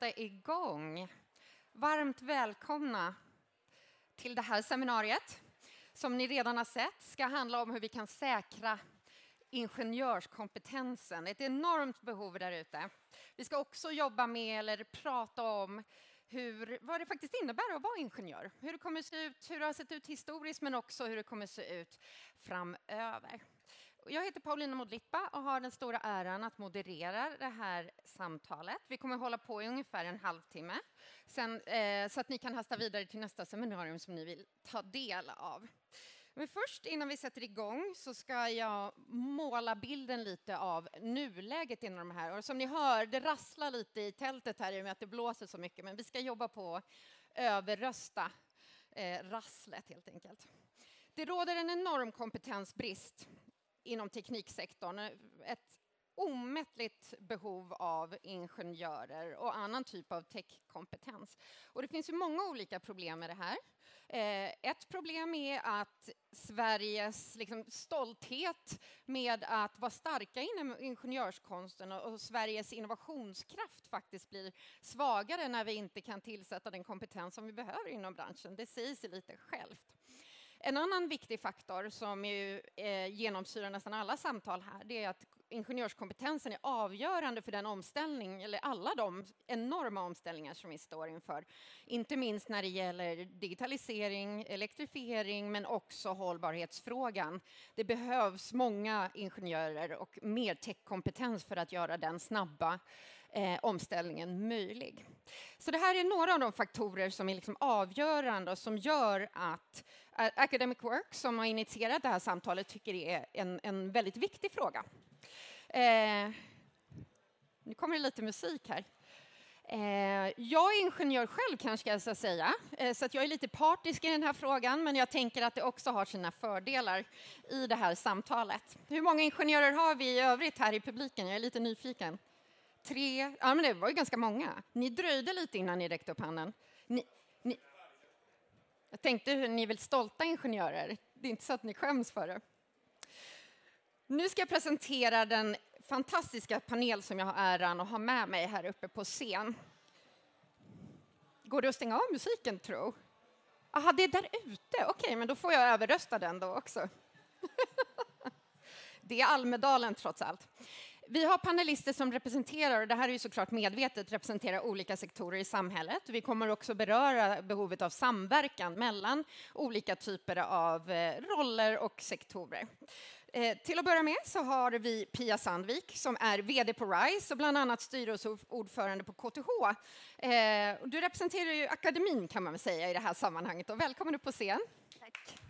sätta igång. Varmt välkomna till det här seminariet. Som ni redan har sett ska handla om hur vi kan säkra ingenjörskompetensen. Ett enormt behov där ute. Vi ska också jobba med, eller prata om, hur, vad det faktiskt innebär att vara ingenjör. Hur det kommer se ut, hur det har sett ut historiskt, men också hur det kommer se ut framöver. Jag heter Paulina Modlitba och har den stora äran att moderera det här samtalet. Vi kommer hålla på i ungefär en halvtimme sen, eh, så att ni kan hasta vidare till nästa seminarium som ni vill ta del av. Men först, innan vi sätter igång, så ska jag måla bilden lite av nuläget inom de här. Och som ni hör, det rasslar lite i tältet här i och med att det blåser så mycket, men vi ska jobba på att överrösta eh, rasslet helt enkelt. Det råder en enorm kompetensbrist inom tekniksektorn. Ett omättligt behov av ingenjörer och annan typ av techkompetens. Och det finns ju många olika problem med det här. Eh, ett problem är att Sveriges liksom, stolthet med att vara starka inom ingenjörskonsten och, och Sveriges innovationskraft faktiskt blir svagare när vi inte kan tillsätta den kompetens som vi behöver inom branschen. Det säger sig lite självt. En annan viktig faktor som ju, eh, genomsyrar nästan alla samtal här, det är att ingenjörskompetensen är avgörande för den omställning, eller alla de enorma omställningar som vi står inför. Inte minst när det gäller digitalisering, elektrifiering, men också hållbarhetsfrågan. Det behövs många ingenjörer och mer techkompetens för att göra den snabba eh, omställningen möjlig. Så det här är några av de faktorer som är liksom avgörande och som gör att eh, Academic Work, som har initierat det här samtalet, tycker det är en, en väldigt viktig fråga. Eh, nu kommer det lite musik här. Eh, jag är ingenjör själv kanske jag ska säga, eh, så att jag är lite partisk i den här frågan, men jag tänker att det också har sina fördelar i det här samtalet. Hur många ingenjörer har vi i övrigt här i publiken? Jag är lite nyfiken. Tre? Ja, men det var ju ganska många. Ni dröjde lite innan ni räckte upp handen. Ni, ni, jag tänkte ni är väl stolta ingenjörer? Det är inte så att ni skäms för det. Nu ska jag presentera den fantastiska panel som jag har äran att ha med mig här uppe på scen. Går det att stänga av musiken, tro? Jaha, det är där ute. Okej, okay, men då får jag överrösta den då också. det är Almedalen trots allt. Vi har panelister som representerar, och det här är ju såklart medvetet, representerar olika sektorer i samhället. Vi kommer också beröra behovet av samverkan mellan olika typer av eh, roller och sektorer. Eh, till att börja med så har vi Pia Sandvik som är VD på RISE och bland annat styrelseordförande på KTH. Eh, du representerar ju akademin kan man väl säga i det här sammanhanget och välkommen upp på scen. Tack.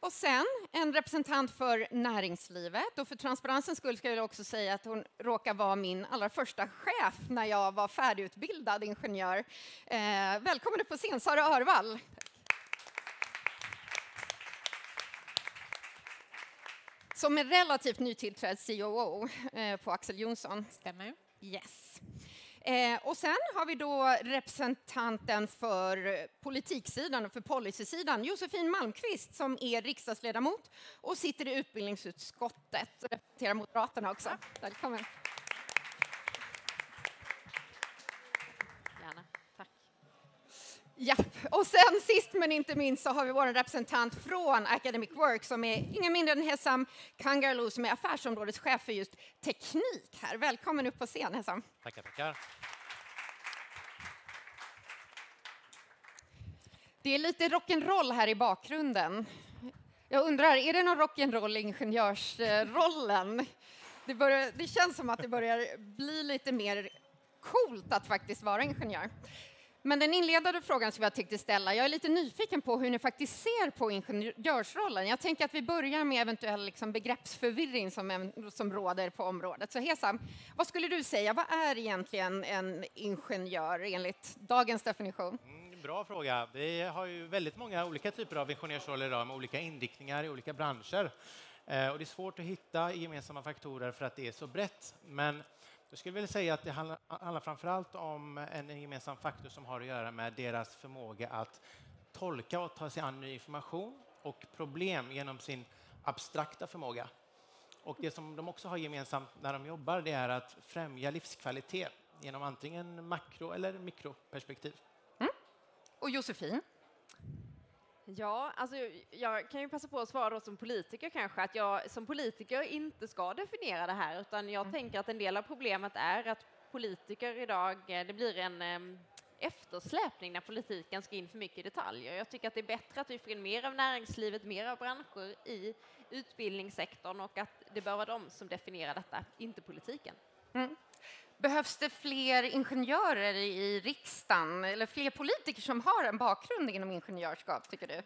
Och sen en representant för näringslivet. Och för transparensens skull ska jag också säga att hon råkar vara min allra första chef när jag var färdigutbildad ingenjör. Eh, välkommen upp på scen, Sara Örvall. Som är relativt nytillträdd COO eh, på Axel Jonsson. Stämmer. Yes. Eh, och sen har vi då representanten för politiksidan och för policysidan, Josefin Malmqvist, som är riksdagsledamot och sitter i utbildningsutskottet och representerar Moderaterna också. Välkommen. Gärna. Tack. Ja, och sen sist men inte minst så har vi vår representant från Academic Work som är ingen mindre än Hesam Kangarloo som är affärsområdeschef för just teknik här. Välkommen upp på scen Hesam. Tackar, tackar. Det är lite rock'n'roll här i bakgrunden. Jag undrar, är det någon rock'n'roll i ingenjörsrollen? Det, börjar, det känns som att det börjar bli lite mer coolt att faktiskt vara ingenjör. Men den inledande frågan som jag tänkte ställa, jag är lite nyfiken på hur ni faktiskt ser på ingenjörsrollen. Jag tänker att vi börjar med eventuell liksom begreppsförvirring som, som råder på området. Så Hesam, vad skulle du säga, vad är egentligen en ingenjör enligt dagens definition? Mm, bra fråga. Vi har ju väldigt många olika typer av ingenjörsroller idag med olika inriktningar i olika branscher. Eh, och det är svårt att hitta gemensamma faktorer för att det är så brett. Men jag skulle vilja säga att det handlar, handlar framför allt om en gemensam faktor som har att göra med deras förmåga att tolka och ta sig an ny information och problem genom sin abstrakta förmåga. Och det som de också har gemensamt när de jobbar det är att främja livskvalitet genom antingen makro eller mikroperspektiv. Mm. Och Josefin? Ja, alltså jag kan ju passa på att svara som politiker kanske att jag som politiker inte ska definiera det här utan jag mm. tänker att en del av problemet är att politiker idag, eh, det blir en ehm, eftersläpning när politiken ska in för mycket i detaljer. Jag tycker att det är bättre att vi får in mer av näringslivet, mer av branscher i utbildningssektorn och att det bör vara de som definierar detta, inte politiken. Mm. Behövs det fler ingenjörer i riksdagen eller fler politiker som har en bakgrund inom ingenjörskap, tycker du?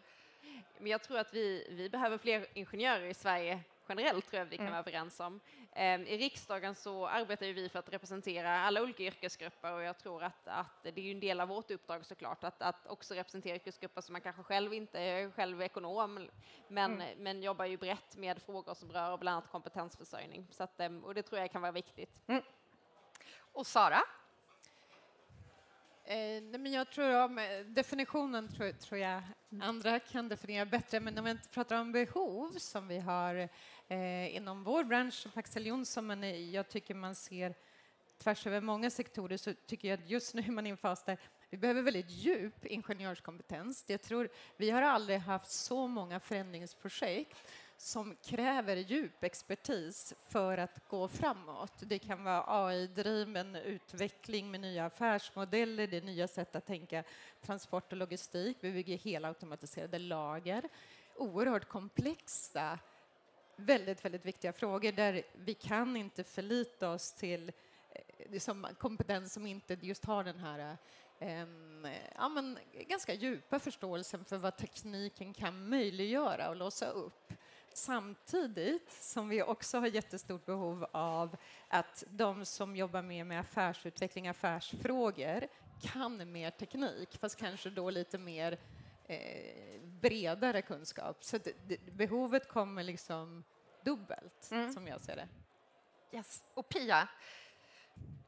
Men jag tror att vi, vi behöver fler ingenjörer i Sverige generellt, tror jag vi kan mm. vara överens om. Ehm, I riksdagen så arbetar vi för att representera alla olika yrkesgrupper och jag tror att, att det är en del av vårt uppdrag såklart att, att också representera yrkesgrupper som man kanske själv inte är själv ekonom men, mm. men jobbar ju brett med frågor som rör bland annat kompetensförsörjning. Så att, ehm, och det tror jag kan vara viktigt. Mm. Och Sara? Eh, men jag tror om eh, definitionen tror, tror, jag andra kan definiera bättre, men om vi pratar om behov som vi har eh, inom vår bransch på Axel Jonsson, men eh, jag tycker man ser tvärs över många sektorer så tycker jag att just nu är man i en fas där vi behöver väldigt djup ingenjörskompetens. Jag tror vi har aldrig haft så många förändringsprojekt som kräver djup expertis för att gå framåt. Det kan vara AI-driven utveckling med nya affärsmodeller, det är nya sätt att tänka transport och logistik. Vi bygger helautomatiserade lager. Oerhört komplexa, väldigt, väldigt viktiga frågor där vi kan inte förlita oss till liksom, kompetens som inte just har den här en, ja, men, ganska djupa förståelsen för vad tekniken kan möjliggöra och låsa upp samtidigt som vi också har jättestort behov av att de som jobbar med, med affärsutveckling, affärsfrågor kan mer teknik, fast kanske då lite mer eh, bredare kunskap. Så det, det, behovet kommer liksom dubbelt, mm. som jag ser det. Yes. Och Pia,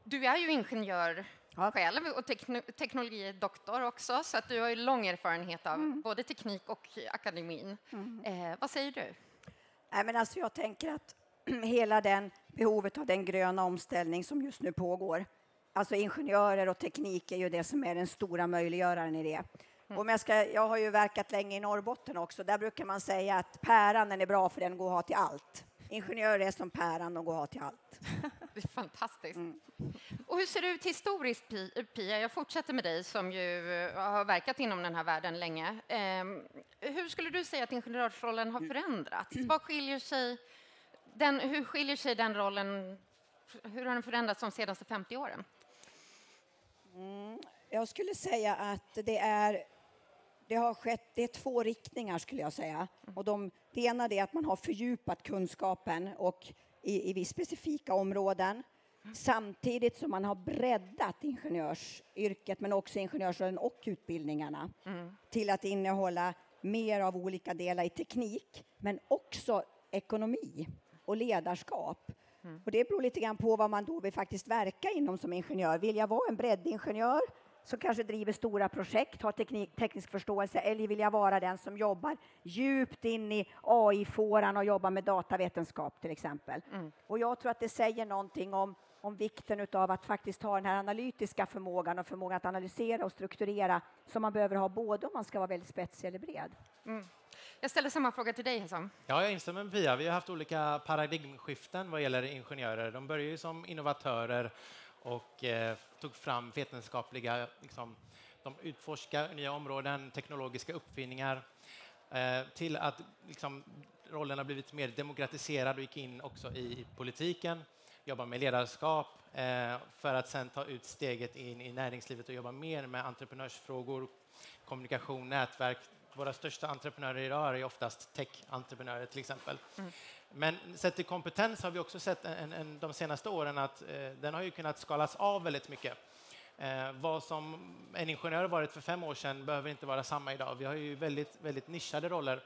du är ju ingenjör ja. själv och tekno teknologidoktor också, så att du har ju lång erfarenhet av mm. både teknik och akademin. Mm. Eh, vad säger du? Nej, men alltså jag tänker att hela den behovet av den gröna omställning som just nu pågår. Alltså ingenjörer och teknik är ju det som är den stora möjliggöraren i det. Mm. Om jag, ska, jag har ju verkat länge i Norrbotten också. Där brukar man säga att päran är bra för den går att ha till allt. Ingenjörer är som päran, och går att ha till allt. Det är fantastiskt. Mm. Och hur ser det ut historiskt, Pia? Jag fortsätter med dig som ju eh, har verkat inom den här världen länge. Um, hur skulle du säga att ingenjörsrollen har förändrats? Vad skiljer sig den, hur skiljer sig den rollen? Hur har den förändrats de senaste 50 åren? Mm, jag skulle säga att det är det har skett, det är två riktningar skulle jag säga. Och de, det ena är att man har fördjupat kunskapen och i, i viss specifika områden. Samtidigt som man har breddat ingenjörsyrket men också ingenjörsrollen och utbildningarna mm. till att innehålla mer av olika delar i teknik men också ekonomi och ledarskap. Mm. Och det beror lite grann på vad man då vill faktiskt verka inom som ingenjör. Vill jag vara en breddingenjör som kanske driver stora projekt, har teknik, teknisk förståelse, eller vill jag vara den som jobbar djupt in i AI-fåran och jobbar med datavetenskap till exempel. Mm. Och jag tror att det säger någonting om, om vikten av att faktiskt ha den här analytiska förmågan och förmågan att analysera och strukturera som man behöver ha både om man ska vara väldigt spetsig eller bred. Mm. Jag ställer samma fråga till dig, Hesam. Ja, jag instämmer med Pia. Vi har haft olika paradigmskiften vad gäller ingenjörer. De börjar ju som innovatörer och eh, tog fram vetenskapliga, liksom, de utforskar nya områden, teknologiska uppfinningar, eh, till att liksom, rollen har blivit mer demokratiserad och gick in också i politiken, Jobba med ledarskap eh, för att sen ta ut steget in i näringslivet och jobba mer med entreprenörsfrågor, kommunikation, nätverk. Våra största entreprenörer idag är oftast tech-entreprenörer till exempel. Mm. Men sett till kompetens har vi också sett en, en, de senaste åren att eh, den har ju kunnat skalas av väldigt mycket. Eh, vad som en ingenjör varit för fem år sedan behöver inte vara samma idag. Vi har ju väldigt, väldigt nischade roller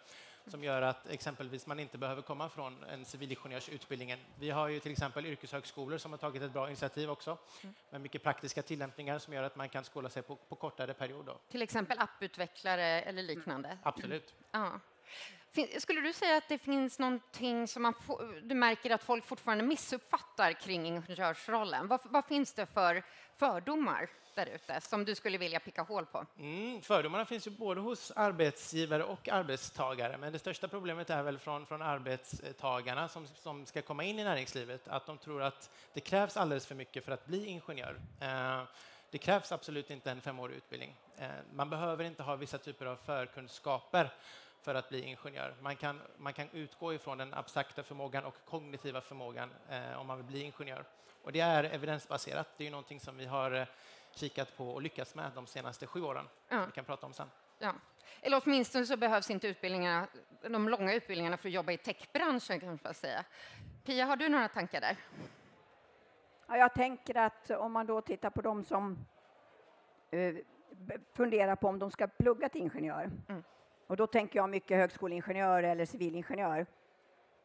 som gör att exempelvis man inte behöver komma från en civilingenjörsutbildningen. Vi har ju till exempel yrkeshögskolor som har tagit ett bra initiativ också mm. med mycket praktiska tillämpningar som gör att man kan skola sig på, på kortare period. Då. Till exempel apputvecklare eller liknande? Mm. Absolut. Ja. Skulle du säga att det finns någonting som man du märker att folk fortfarande missuppfattar kring ingenjörsrollen? Vad, vad finns det för fördomar där ute som du skulle vilja picka hål på? Mm, fördomarna finns ju både hos arbetsgivare och arbetstagare, men det största problemet är väl från, från arbetstagarna som, som ska komma in i näringslivet, att de tror att det krävs alldeles för mycket för att bli ingenjör. Eh, det krävs absolut inte en femårig utbildning. Eh, man behöver inte ha vissa typer av förkunskaper för att bli ingenjör. Man kan, man kan utgå ifrån den abstrakta förmågan och kognitiva förmågan eh, om man vill bli ingenjör. Och det är evidensbaserat. Det är ju någonting som vi har eh, kikat på och lyckats med de senaste sju åren. Ja. Vi kan prata om sen. Ja. Eller åtminstone så behövs inte utbildningarna, de långa utbildningarna för att jobba i techbranschen kan man säga. Pia, har du några tankar där? Ja, jag tänker att om man då tittar på de som eh, funderar på om de ska plugga till ingenjör. Mm. Och då tänker jag mycket högskoleingenjör eller civilingenjör.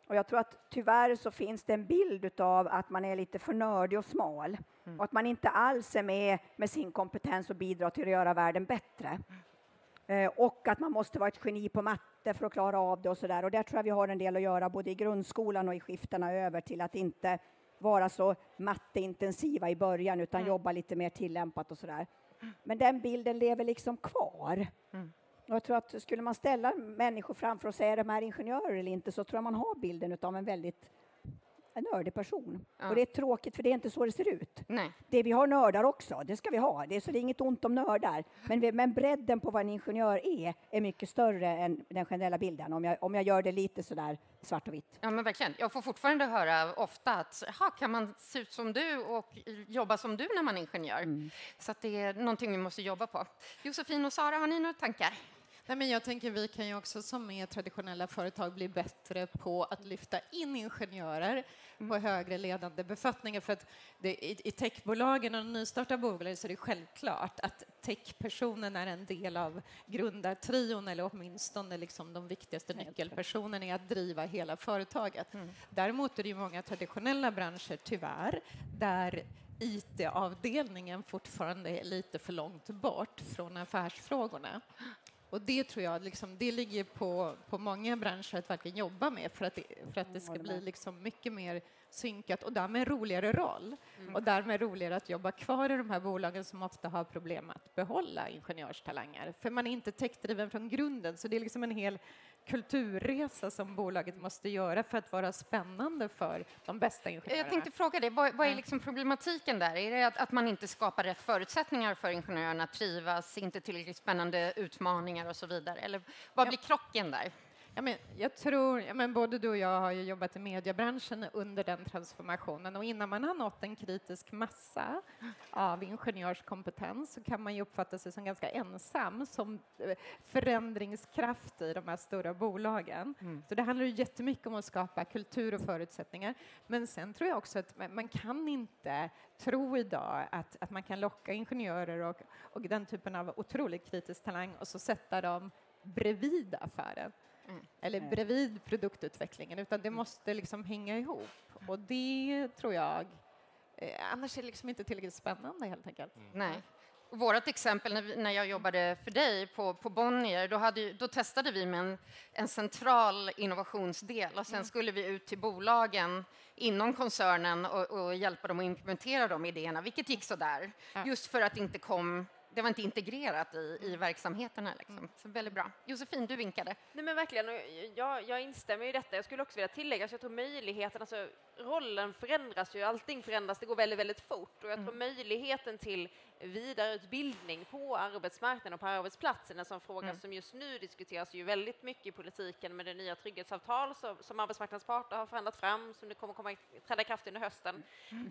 Och jag tror att tyvärr så finns det en bild av att man är lite för nördig och smal. Och att man inte alls är med med sin kompetens och bidrar till att göra världen bättre. Eh, och att man måste vara ett geni på matte för att klara av det och sådär. Och där tror jag vi har en del att göra både i grundskolan och i skiftena över till att inte vara så matteintensiva i början utan jobba lite mer tillämpat och sådär. Men den bilden lever liksom kvar. Och jag tror att skulle man ställa människor framför och säga är de här ingenjörer eller inte så tror jag man har bilden av en väldigt en nördig person. Ja. Och det är tråkigt för det är inte så det ser ut. Nej. Det vi har nördar också, det ska vi ha. Det är, så det är inget ont om nördar. Men, vi, men bredden på vad en ingenjör är, är mycket större än den generella bilden. Om jag, om jag gör det lite sådär svart och vitt. Ja, men verkligen. Jag får fortfarande höra ofta att "Jaha, kan man se ut som du och jobba som du när man är ingenjör? Så att det är någonting vi måste jobba på. Josefin och Sara, har ni några tankar? Nej, men jag tänker vi kan ju också som med traditionella företag bli bättre på att lyfta in ingenjörer på högre ledande befattningar. För att det, i, I techbolagen och nystartade bolag så är det självklart att techpersonen är en del av grundartrion eller åtminstone liksom de viktigaste nyckelpersonerna i att driva hela företaget. Däremot är det ju många traditionella branscher, tyvärr, där IT-avdelningen fortfarande är lite för långt bort från affärsfrågorna. Och det tror jag liksom, det ligger på, på många branscher att verkligen jobba med för att det, för att det ska håller bli liksom mycket mer synkat och därmed en roligare roll. Och därmed roligare att jobba kvar i de här bolagen som ofta har problem att behålla ingenjörstalanger. För man är inte techdriven från grunden, så det är liksom en hel kulturresa som bolaget måste göra för att vara spännande för de bästa ingenjörerna. Jag tänkte fråga dig, vad, vad är liksom problematiken där? Är det att, att man inte skapar rätt förutsättningar för ingenjörerna att trivas, inte tillräckligt spännande utmaningar och så vidare? Eller vad blir krocken där? Ja, men jag tror, ja, men både du och jag har ju jobbat i mediebranschen under den transformationen och innan man har nått en kritisk massa av ingenjörskompetens så kan man ju uppfatta sig som ganska ensam som eh, förändringskraft i de här stora bolagen. Så det handlar ju jättemycket om att skapa kultur och förutsättningar. Men sen tror jag också att man, man kan inte tro idag att, att man kan locka ingenjörer och, och den typen av otroligt kritisk talang och så sätta dem bredvid affären eller Nej. bredvid produktutvecklingen, utan det måste liksom hänga ihop. Och det tror jag, eh, annars är det liksom inte tillräckligt spännande helt enkelt. Nej. Vårt exempel när, vi, när jag jobbade för dig på, på Bonnier, då, hade, då testade vi med en, en central innovationsdel och sen skulle vi ut till bolagen inom koncernen och, och hjälpa dem att implementera de idéerna, vilket gick sådär. Ja. Just för att det inte kom, det var inte integrerat i, i verksamheterna. Liksom. Så väldigt bra. Josefin, du vinkade. Nej men verkligen, jag, jag instämmer i detta. Jag skulle också vilja tillägga, så jag tror möjligheten, alltså rollen förändras ju, allting förändras, det går väldigt, väldigt fort och jag tror möjligheten till vidareutbildning på arbetsmarknaden och på arbetsplatsen, en sån fråga som just nu diskuteras ju väldigt mycket i politiken med det nya trygghetsavtal som, som arbetsmarknadens parter har förhandlat fram, som det kommer komma träda i kraft under hösten.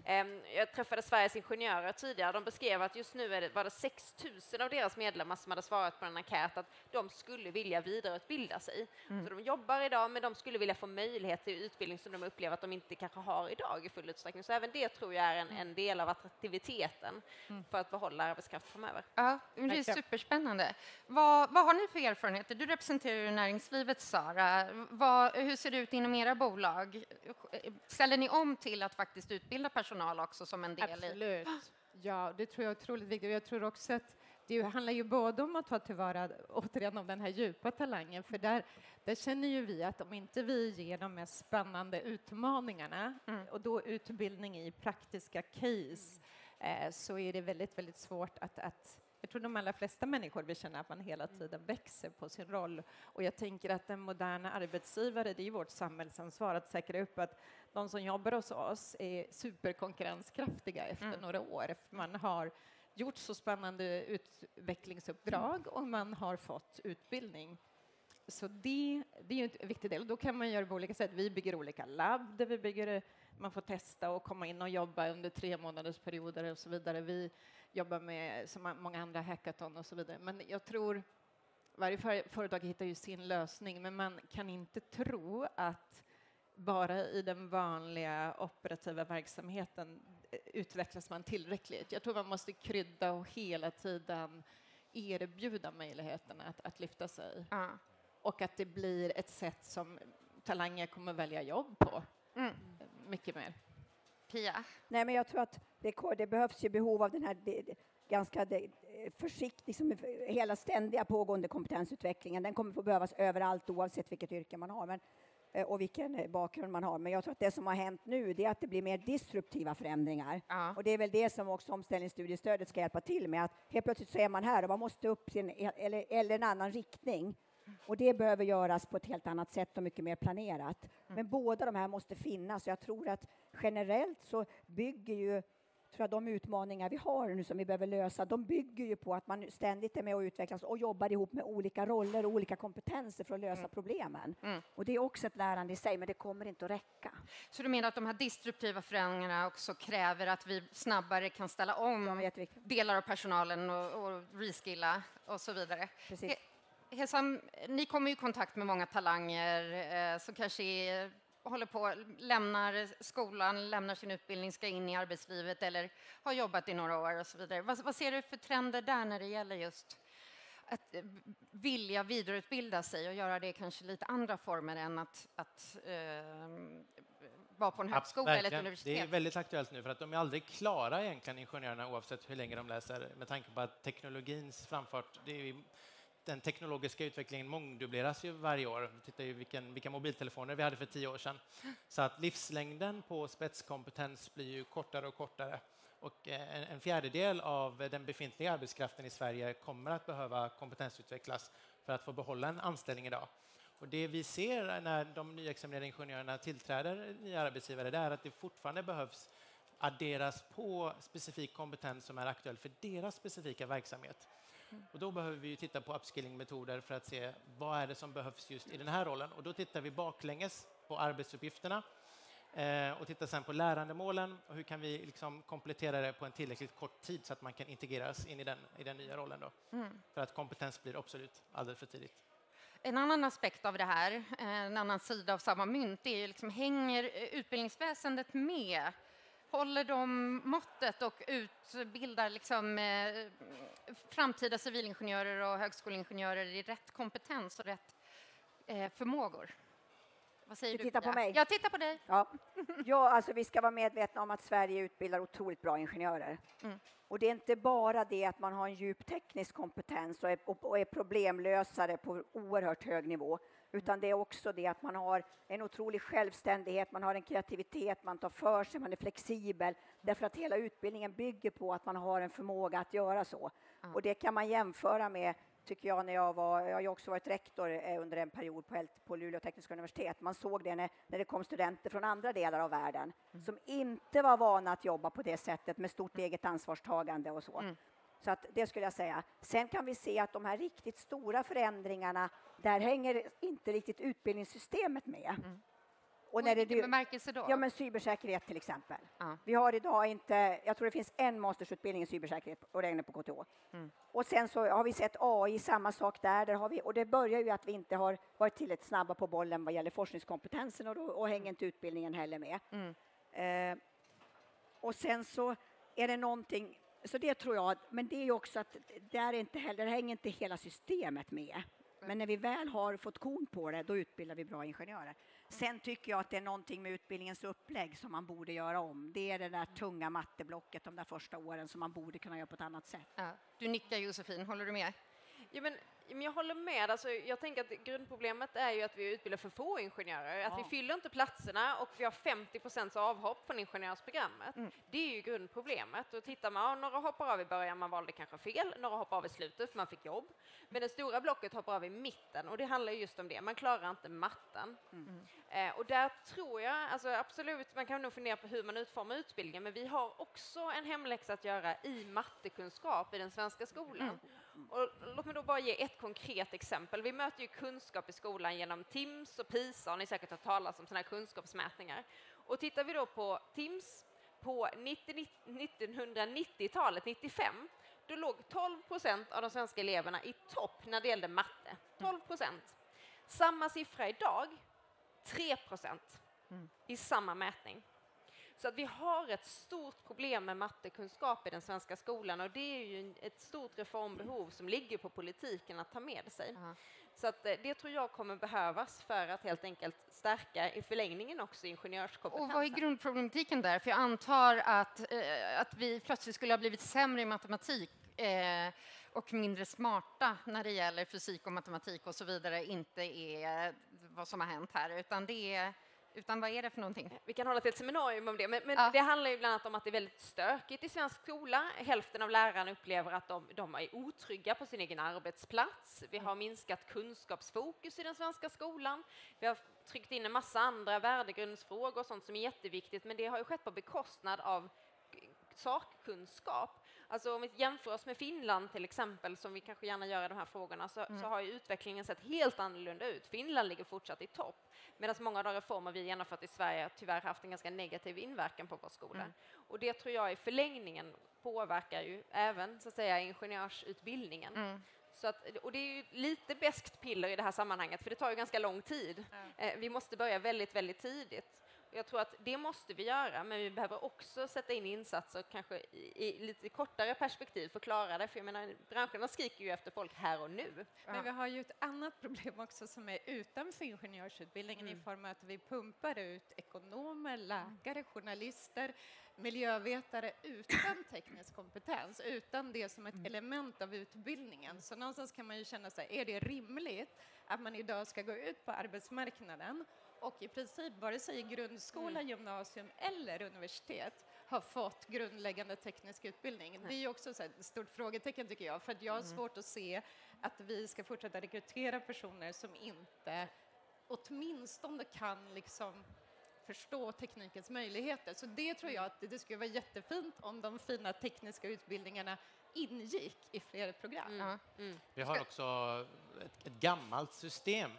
Ehm, jag träffade Sveriges Ingenjörer tidigare, de beskrev att just nu är det, var det 6 000 av deras medlemmar som hade svarat på en enkät att de skulle vilja vidareutbilda sig. Så de jobbar idag, men de skulle vilja få möjlighet till utbildning som de upplever att de inte kanske har idag i full utsträckning. Så även det tror jag är en, en del av attraktiviteten för att behålla arbetskraft framöver. Ja, det är superspännande. Vad, vad har ni för erfarenheter? Du representerar ju näringslivet, Sara. Vad, hur ser det ut inom era bolag? Ställer ni om till att faktiskt utbilda personal också som en del i... Absolut. Ja, det tror jag är otroligt viktigt. Jag tror också att det handlar ju både om att ta tillvara återigen om den här djupa talangen, för där, där känner ju vi att om inte vi ger de mest spännande utmaningarna mm. och då utbildning i praktiska case eh, så är det väldigt, väldigt svårt att, att jag tror de allra flesta människor vill känna att man hela tiden växer på sin roll. Och jag tänker att den moderna arbetsgivare, det är vårt samhällsansvar att säkra upp att de som jobbar hos oss är superkonkurrenskraftiga efter mm. några år. Man har gjort så spännande utvecklingsuppdrag och man har fått utbildning. Så det, det är en viktig del. Då kan man göra på olika sätt. Vi bygger olika labb där vi bygger, man får testa och komma in och jobba under tre månaders perioder och så vidare. Vi jobbar med som många andra hackathon och så vidare. Men jag tror varje företag hittar ju sin lösning, men man kan inte tro att bara i den vanliga operativa verksamheten eh, utvecklas man tillräckligt. Jag tror man måste krydda och hela tiden erbjuda möjligheten att, att lyfta sig. Uh. Och att det blir ett sätt som talanger kommer välja jobb på. Mm. Mycket mer. Pia? Nej, men jag tror att det, det behövs ju behov av den här ganska försiktig, liksom, hela ständiga pågående kompetensutvecklingen. Den kommer få behövas överallt oavsett vilket yrke man har. Men Eh, och vilken eh, bakgrund man har. Men jag tror att det som har hänt nu det är att det blir mer disruptiva förändringar. Ja. Och det är väl det som också omställningsstudiestödet ska hjälpa till med. Att helt plötsligt så är man här och man måste upp en, eller, eller en annan riktning. Och det behöver göras på ett helt annat sätt och mycket mer planerat. Mm. Men båda de här måste finnas. Jag tror att generellt så bygger ju tror jag de utmaningar vi har nu som vi behöver lösa, de bygger ju på att man ständigt är med och utvecklas och jobbar ihop med olika roller och olika kompetenser för att lösa mm. problemen. Mm. Och det är också ett lärande i sig, men det kommer inte att räcka. Så du menar att de här disruptiva förändringarna också kräver att vi snabbare kan ställa om delar av personalen och, och reskilla och så vidare? Precis. Hesam, ni kommer i kontakt med många talanger eh, som kanske är håller på, lämnar skolan, lämnar sin utbildning, ska in i arbetslivet eller har jobbat i några år och så vidare. Vad, vad ser du för trender där när det gäller just att eh, vilja vidareutbilda sig och göra det kanske lite andra former än att, att eh, vara på en högskola eller ett universitet. Det är väldigt aktuellt nu för att de är aldrig klara egentligen ingenjörerna oavsett hur länge de läser med tanke på att teknologins framfart, det är den teknologiska utvecklingen mångdubbleras ju varje år. Vi tittar ju vilken, vilka mobiltelefoner vi hade för tio år sedan. Så att livslängden på spetskompetens blir ju kortare och kortare. Och eh, en, en fjärdedel av den befintliga arbetskraften i Sverige kommer att behöva kompetensutvecklas för att få behålla en anställning idag. Och det vi ser när de nyexaminerade ingenjörerna tillträder nya arbetsgivare det är att det fortfarande behövs adderas på specifik kompetens som är aktuell för deras specifika verksamhet. Och då behöver vi titta på upskilling-metoder för att se vad är det som behövs just i den här rollen. Och då tittar vi baklänges på arbetsuppgifterna eh, och tittar sen på lärandemålen och hur kan vi liksom komplettera det på en tillräckligt kort tid så att man kan integreras in i den, i den nya rollen. Då. Mm. För att kompetens blir absolut alldeles för tidigt. En annan aspekt av det här, eh, en annan sida av samma mynt, är liksom, hänger utbildningsväsendet med håller de måttet och utbildar liksom, eh, framtida civilingenjörer och högskoleingenjörer i rätt kompetens och rätt eh, förmågor? Vad säger du? Tittar på mig. Jag tittar på dig. Ja. ja, alltså vi ska vara medvetna om att Sverige utbildar otroligt bra ingenjörer. Mm. Och det är inte bara det att man har en djup teknisk kompetens och är, och är problemlösare på oerhört hög nivå, utan det är också det att man har en otrolig självständighet, man har en kreativitet, man tar för sig, man är flexibel, därför att hela utbildningen bygger på att man har en förmåga att göra så. Mm. Och det kan man jämföra med tycker jag, när jag var, jag har också varit rektor eh, under en period på, på Luleå tekniska universitet. Man såg det när, när det kom studenter från andra delar av världen mm. som inte var vana att jobba på det sättet med stort eget ansvarstagande och så. Mm. Så att det skulle jag säga. Sen kan vi se att de här riktigt stora förändringarna, där hänger inte riktigt utbildningssystemet med. Mm. Och när det bemärkelse då? Ja, men cybersäkerhet till exempel. Ja. Vi har idag inte, jag tror det finns en mastersutbildning i cybersäkerhet och det är på KTH. Mm. Och sen så har vi sett AI, samma sak där, där har vi, och det börjar ju att vi inte har varit tillräckligt snabba på bollen vad gäller forskningskompetensen och då och hänger inte utbildningen heller med. Mm. Eh, och sen så är det någonting så det tror jag, men det är ju också att där, inte heller, där hänger inte hela systemet med. Men när vi väl har fått kon på det, då utbildar vi bra ingenjörer. Sen tycker jag att det är någonting med utbildningens upplägg som man borde göra om. Det är det där tunga matteblocket de där första åren som man borde kunna göra på ett annat sätt. Ja. Du nickar Josefin, håller du med? Ja, men, men jag håller med. Alltså, jag tänker att grundproblemet är ju att vi utbildar för få ingenjörer. Att vi fyller inte platserna och vi har 50 procents avhopp från ingenjörsprogrammet. Det är ju grundproblemet. Och tittar man, ja, några hoppar av i början, man valde kanske fel. Några hoppar av i slutet för man fick jobb. Men det stora blocket hoppar av i mitten och det handlar just om det. Man klarar inte matten. Eh, och där tror jag, alltså absolut, man kan nog fundera på hur man utformar utbildningen, men vi har också en hemläxa att göra i mattekunskap i den svenska skolan. Och låt mig då bara ge ett konkret exempel. Vi möter ju kunskap i skolan genom TIMS och PISA, har ni säkert hört talas om sådana här kunskapsmätningar. Och tittar vi då på TIMS på 90, 1990-talet, 95, då låg 12 procent av de svenska eleverna i topp när det gällde matte. 12 procent. Samma siffra idag, 3 procent i samma mätning. Så att vi har ett stort problem med mattekunskap i den svenska skolan och det är ju ett stort reformbehov som ligger på politiken att ta med sig. Ja. Så att eh, det tror jag kommer behövas för att helt enkelt stärka i förlängningen också Och ingenjörskompetensen. vad är grundproblematiken där? För jag antar att, eh, att vi plötsligt skulle ha blivit sämre i matematik eh, och mindre smarta när det gäller fysik och matematik och så vidare inte är vad som har hänt här, utan det är utan vad är det för någonting? Vi kan hålla till ett seminarium om det, men, men Ja. det handlar ju bland annat om att det är väldigt stökigt i svensk skola. Hälften av lärarna upplever att de, de är otrygga på sin egen arbetsplats. Vi har minskat kunskapsfokus i den svenska skolan. Vi har tryckt in en massa andra värdegrundsfrågor och sånt som är jätteviktigt, men det har ju skett på bekostnad av sakkunskap. Alltså om vi jämför oss med Finland till exempel, som vi kanske gärna gör i de här frågorna, så, så har utvecklingen sett helt annorlunda ut. Finland ligger fortsatt i topp, medan många av de reformer vi genomfört i Sverige tyvärr haft en ganska negativ inverkan på vår skola. Och det tror jag i förlängningen påverkar ju även så att säga ingenjörsutbildningen. Så att, och det är ju lite beskt piller i det här sammanhanget, för det tar ju ganska lång tid. Eh, vi måste börja väldigt, väldigt tidigt. Jag tror att det måste vi göra, men vi behöver också sätta in insatser kanske i, i lite kortare perspektiv för att klara det. För jag menar, branscherna skriker ju efter folk här och nu. Men vi har ju ett annat problem också som är utanför ingenjörsutbildningen i form av att vi pumpar ut ekonomer, läkare, journalister, miljövetare utan teknisk kompetens, utan det som ett element av utbildningen. Så någonstans kan man ju känna sig, är det rimligt att man idag ska gå ut på arbetsmarknaden och i princip vare sig i grundskola, gymnasium eller universitet har fått grundläggande teknisk utbildning. Det är ju också ett stort frågetecken tycker jag, för att jag har svårt att se att vi ska fortsätta rekrytera personer som inte åtminstone kan liksom förstå teknikens möjligheter. Så det tror jag att det, skulle vara jättefint om de fina tekniska utbildningarna ingick i fler program. Ja. Vi har också ett, ett gammalt system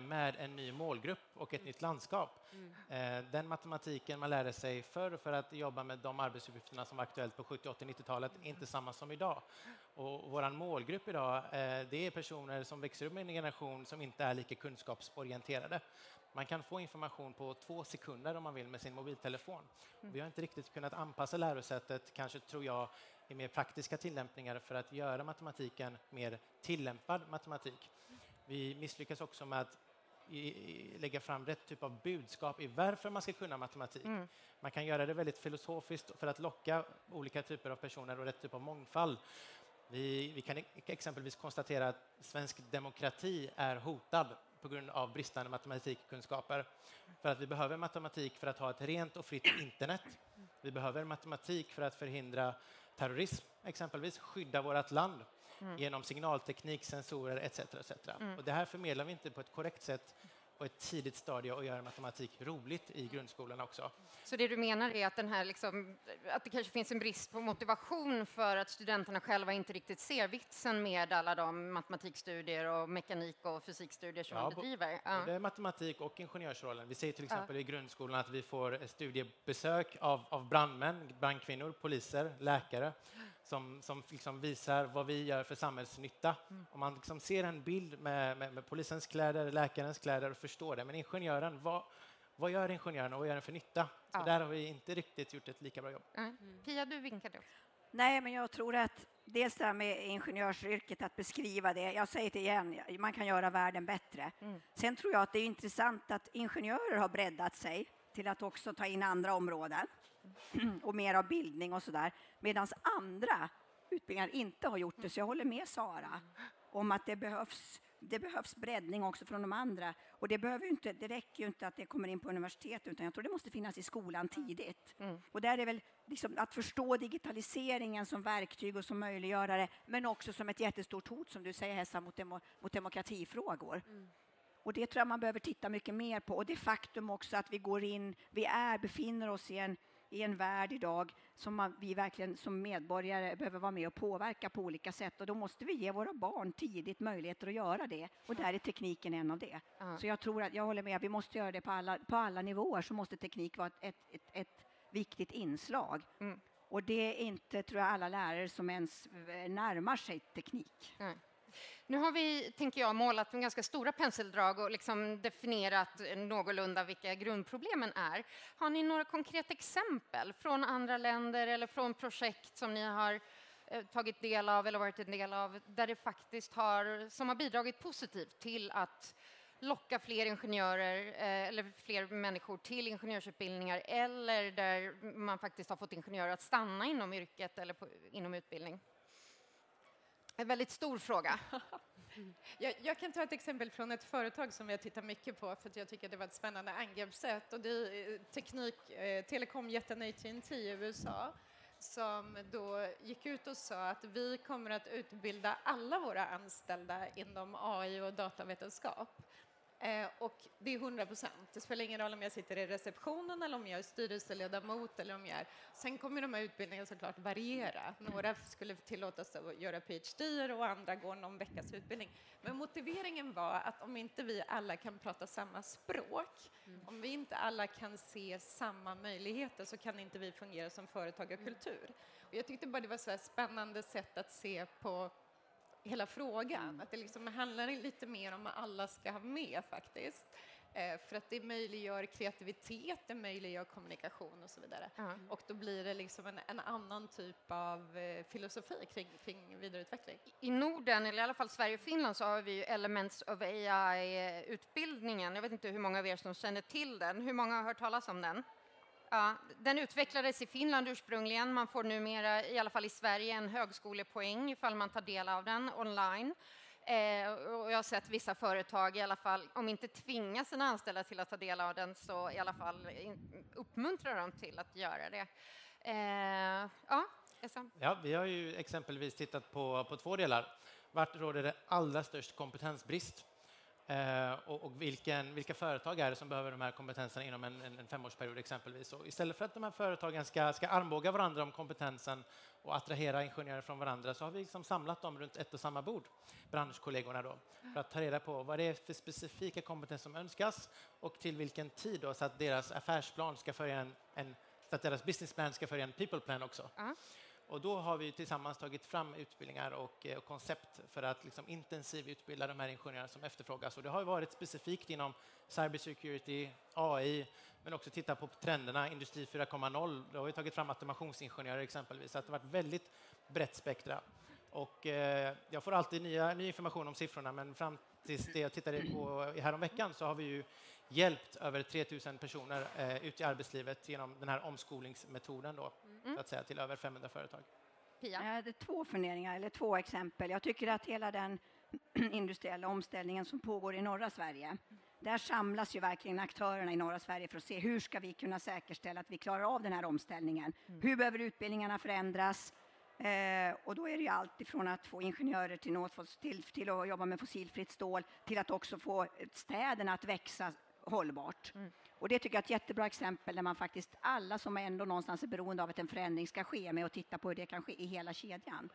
med en ny målgrupp och ett nytt landskap. Eh, Den matematiken man lärde sig förr för att jobba med de arbetsuppgifterna som var aktuellt på 70, 80, 90-talet är inte samma som idag. Och vår målgrupp idag, eh, det är personer som växer upp med en generation som inte är lika kunskapsorienterade. Man kan få information på två sekunder om man vill med sin mobiltelefon. Vi har inte riktigt kunnat anpassa lärosättet, kanske tror jag, i mer praktiska tillämpningar för att göra matematiken mer tillämpad matematik. Vi misslyckas också med att i, lägga fram rätt typ av budskap i varför man ska kunna matematik. Man kan göra det väldigt filosofiskt för att locka olika typer av personer och rätt typ av mångfald. Vi, vi kan e- exempelvis konstatera att svensk demokrati är hotad på grund av bristande matematikkunskaper. För att vi behöver matematik för att ha ett rent och fritt internet. Vi behöver matematik för att förhindra terrorism, exempelvis skydda vårt land genom signalteknik, sensorer etc. etc. Och det här förmedlar vi inte på ett korrekt sätt på ett tidigt stadie och gör matematik roligt i grundskolan också. Så det du menar är att, den här liksom, att det kanske finns en brist på motivation för att studenterna själva inte riktigt ser vitsen med alla de matematikstudier och mekanik och fysikstudier som Ja, man bedriver? Ja. Både matematik och ingenjörsrollen. Vi ser till exempel i grundskolan att vi får studiebesök av, av brandmän, brandkvinnor, poliser, läkare som, som liksom visar vad vi gör för samhällsnytta. Om man liksom ser en bild med, med, med polisens kläder, läkarens kläder och förstår det. Men ingenjören, vad, vad gör ingenjören och vad gör den för nytta? Så Ja. där har vi inte riktigt gjort ett lika bra jobb. Ja. Pia, du vinkade. också. Nej, men jag tror att dels det här med ingenjörsyrket, att beskriva det. Jag säger det igen, man kan göra världen bättre. Mm. Sen tror jag att det är intressant att ingenjörer har breddat sig till att också ta in andra områden och mer av bildning och sådär, medan andra utbildningar inte har gjort det. Så jag håller med Sara om att det behövs det behövs breddning också från de andra. Och det, behöver inte, det räcker ju inte att det kommer in på universitet, utan jag tror det måste finnas i skolan tidigt. Mm. Och där är väl liksom att förstå digitaliseringen som verktyg och som möjliggörare, men också som ett jättestort hot, som du säger Hessa, mot, demo, mot demokratifrågor. Mm. Och det tror jag man behöver titta mycket mer på. Och det faktum också att vi går in, vi är, befinner oss i en i en värld idag som man, vi verkligen som medborgare behöver vara med och påverka på olika sätt. Och då måste vi ge våra barn tidigt möjligheter att göra det. Och där är tekniken en av det. Uh. Så jag tror att, jag håller med, vi måste göra det på alla, på alla nivåer så måste teknik vara ett, ett, ett, ett viktigt inslag. Mm. Och det är inte, tror jag, alla lärare som ens närmar sig teknik. Mm. Nu har vi, tänker jag, målat med ganska stora penseldrag och liksom definierat någorlunda vilka grundproblemen är. Har ni några konkreta exempel från andra länder eller från projekt som ni har eh, tagit del av eller varit en del av där det faktiskt har, som har bidragit positivt till att locka fler ingenjörer eh, eller fler människor till ingenjörsutbildningar eller där man faktiskt har fått ingenjörer att stanna inom yrket eller på, inom utbildning? En väldigt stor fråga. Jag, jag, kan ta ett exempel från ett företag som jag tittar mycket på för att jag tycker det var ett spännande angreppssätt och det är eh, teknik, eh, telekomjätten AT&T i USA som då gick ut och sa att vi kommer att utbilda alla våra anställda inom AI och datavetenskap. Eh, och det är 100 procent. Det spelar ingen roll om jag sitter i receptionen eller om jag är styrelseledamot eller om jag är... Sen kommer de här utbildningarna såklart variera. Några skulle tillåtas att göra PhD och andra går någon veckas utbildning. Men motiveringen var att om inte vi alla kan prata samma språk, mm. om vi inte alla kan se samma möjligheter så kan inte vi fungera som företagarkultur. Och jag tyckte bara det var ett spännande sätt att se på hela frågan. Mm. Att det liksom handlar lite mer om att alla ska ha med faktiskt. Eh, för att det möjliggör kreativitet, det möjliggör kommunikation och så vidare. Mm. Och då blir det liksom en, en annan typ av eh, filosofi kring, kring vidareutveckling. I Norden, eller i alla fall Sverige och Finland, så har vi Elements of AI-utbildningen. Jag vet inte hur många av er som känner till den. Hur många har hört talas om den? Ja, den utvecklades i Finland ursprungligen. Man får numera, i alla fall i Sverige, en högskolepoäng ifall man tar del av den online. Eh, och jag har sett vissa företag, i alla fall, om inte tvinga sina anställda till att ta del av den, så i alla fall uppmuntrar dem till att göra det. Eh, ja, ja, vi har ju exempelvis tittat på, på två delar. Vart råder det allra störst kompetensbrist? Eh, och, och vilken, vilka företag är det som behöver de här kompetenserna inom en, en, en femårsperiod exempelvis. Och istället för att de här företagen ska, ska armbåga varandra om kompetensen och attrahera ingenjörer från varandra så har vi liksom samlat dem runt ett och samma bord, branschkollegorna då, för att ta reda på vad det är för specifika kompetenser som önskas och till vilken tid då, så att deras affärsplan ska följa en, en så att deras businessplan ska följa en people plan också. Uh -huh. Och då har vi tillsammans tagit fram utbildningar och, eh, och koncept för att liksom intensivutbilda de här ingenjörerna som efterfrågas. Och det har varit specifikt inom cybersecurity, AI, men också titta på trenderna, industri 4.0. Då har vi tagit fram automationsingenjörer exempelvis, så det har varit väldigt brett spektra. Och eh, jag får alltid nya, ny information om siffrorna, men fram tills det jag tittade på häromveckan så har vi ju hjälpt över 3 000 personer eh, ut i arbetslivet genom den här omskolningsmetoden då, mm. så att säga, till över 500 företag. Pia? Det är två funderingar, eller två exempel. Jag tycker att hela den industriella omställningen som pågår i norra Sverige, där samlas ju verkligen aktörerna i norra Sverige för att se hur ska vi kunna säkerställa att vi klarar av den här omställningen. Mm. Hur behöver utbildningarna förändras? Eh, och då är det ju allt ifrån att få ingenjörer till, något, till, till att jobba med fossilfritt stål till att också få städerna att växa hållbart. Mm. Och det tycker jag är ett jättebra exempel där man faktiskt alla som ändå någonstans är beroende av att en förändring ska ske med att titta på hur det kan ske i hela kedjan.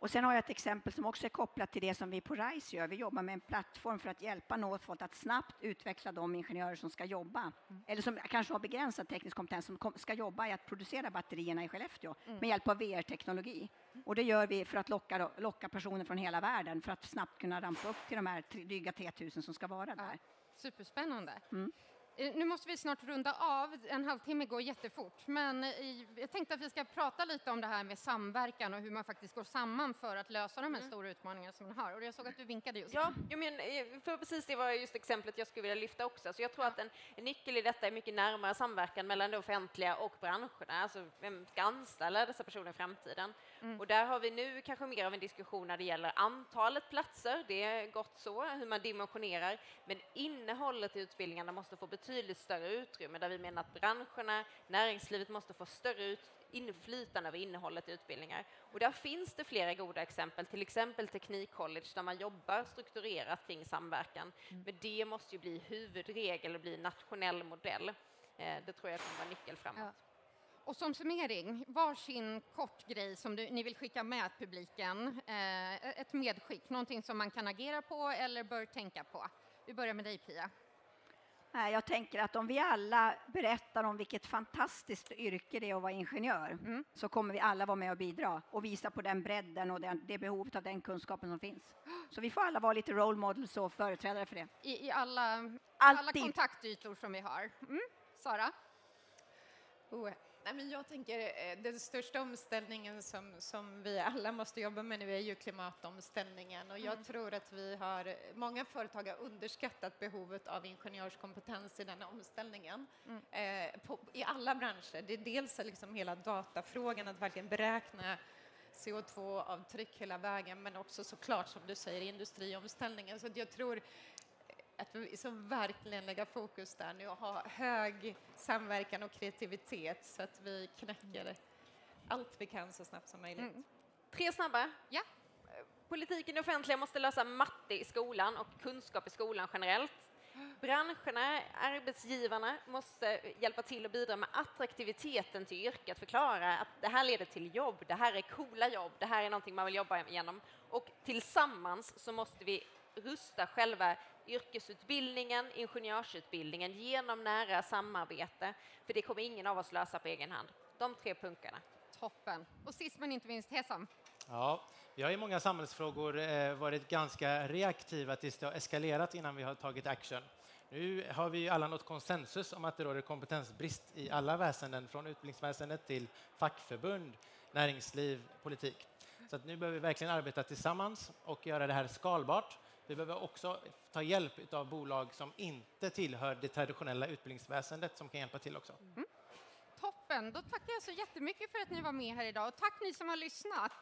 Och sen har jag ett exempel som också är kopplat till det som vi på RISE gör. Vi jobbar med en plattform för att hjälpa Northvolt att snabbt utveckla de ingenjörer som ska jobba, mm. eller som kanske har begränsad teknisk kompetens, som ska jobba i att producera batterierna i Skellefteå mm. med hjälp av VR-teknologi. Och det gör vi för att locka, locka personer från hela världen för att snabbt kunna rampa upp till de här dryga 3000 som ska vara där. Superspännande. Mm. Eh, Nu måste vi snart runda av. En halvtimme går jättefort. Men i, jag tänkte att vi ska prata lite om det här med samverkan och hur man faktiskt går samman för att lösa de här stora utmaningarna som man har. Och jag såg att du vinkade just. Ja, jo, men, eh, för precis det var just exemplet jag skulle vilja lyfta också. Så jag tror att en, en nyckel i detta är mycket närmare samverkan mellan det offentliga och branscherna. Alltså vem ska anställa dessa personer i framtiden? Och där har vi nu kanske mer av en diskussion när det gäller antalet platser. Det är gott så, hur man dimensionerar. Men innehållet i utbildningarna måste få betydligt större utrymme där vi menar att branscherna, näringslivet måste få större ut, inflytande över innehållet i utbildningar. Och där finns det flera goda exempel, till exempel Teknikcollege där man jobbar strukturerat kring samverkan. Men det måste ju bli huvudregel och bli nationell modell. Eh, Det tror jag kommer vara nyckel framåt. Ja. Och som summering, varsin kort grej som du, ni vill skicka med publiken. Eh, ett medskick, någonting som man kan agera på eller bör tänka på. Vi börjar med dig Pia. Nej, Jag tänker att om vi alla berättar om vilket fantastiskt yrke det är att vara ingenjör så kommer vi alla vara med och bidra och visa på den bredden och den, det behovet av den kunskapen som finns. Så vi får alla vara lite role models och företrädare för det. I, i alla, alla kontaktytor som vi har. Mm. Sara? Oh, nej men jag tänker eh, den största omställningen som, som vi alla måste jobba med nu är ju klimatomställningen och jag tror att vi har, många företag har underskattat behovet av ingenjörskompetens i den omställningen eh, på, i alla branscher. Det är dels liksom hela datafrågan, att verkligen beräkna CO2-avtryck hela vägen, men också såklart som du säger industriomställningen. Så jag tror att vi så verkligen lägga fokus där nu och ha hög samverkan och kreativitet så att vi knäcker allt vi kan så snabbt som möjligt. Tre snabba. Ja. Politiken i offentliga måste lösa matte i skolan och kunskap i skolan generellt. Branscherna, arbetsgivarna måste hjälpa till att bidra med attraktiviteten till yrket, förklara att det här leder till jobb, det här är coola jobb, det här är någonting man vill jobba igenom. Och tillsammans så måste vi rusta själva yrkesutbildningen, ingenjörsutbildningen genom nära samarbete, för det kommer ingen av oss lösa på egen hand. De tre punkterna. Toppen. Och sist men inte minst Hesam. Ja, vi har i många samhällsfrågor eh, varit ganska reaktiva tills det har eskalerat innan vi har tagit action. Nu har vi ju alla nått konsensus om att det råder kompetensbrist i alla väsenden, från utbildningsväsendet till fackförbund, näringsliv, politik. Så att nu behöver vi verkligen arbeta tillsammans och göra det här skalbart. Vi behöver också ta hjälp av bolag som inte tillhör det traditionella utbildningsväsendet som kan hjälpa till också. Mm. Toppen. Då tackar jag så jättemycket för att ni var med här idag och tack ni som har lyssnat.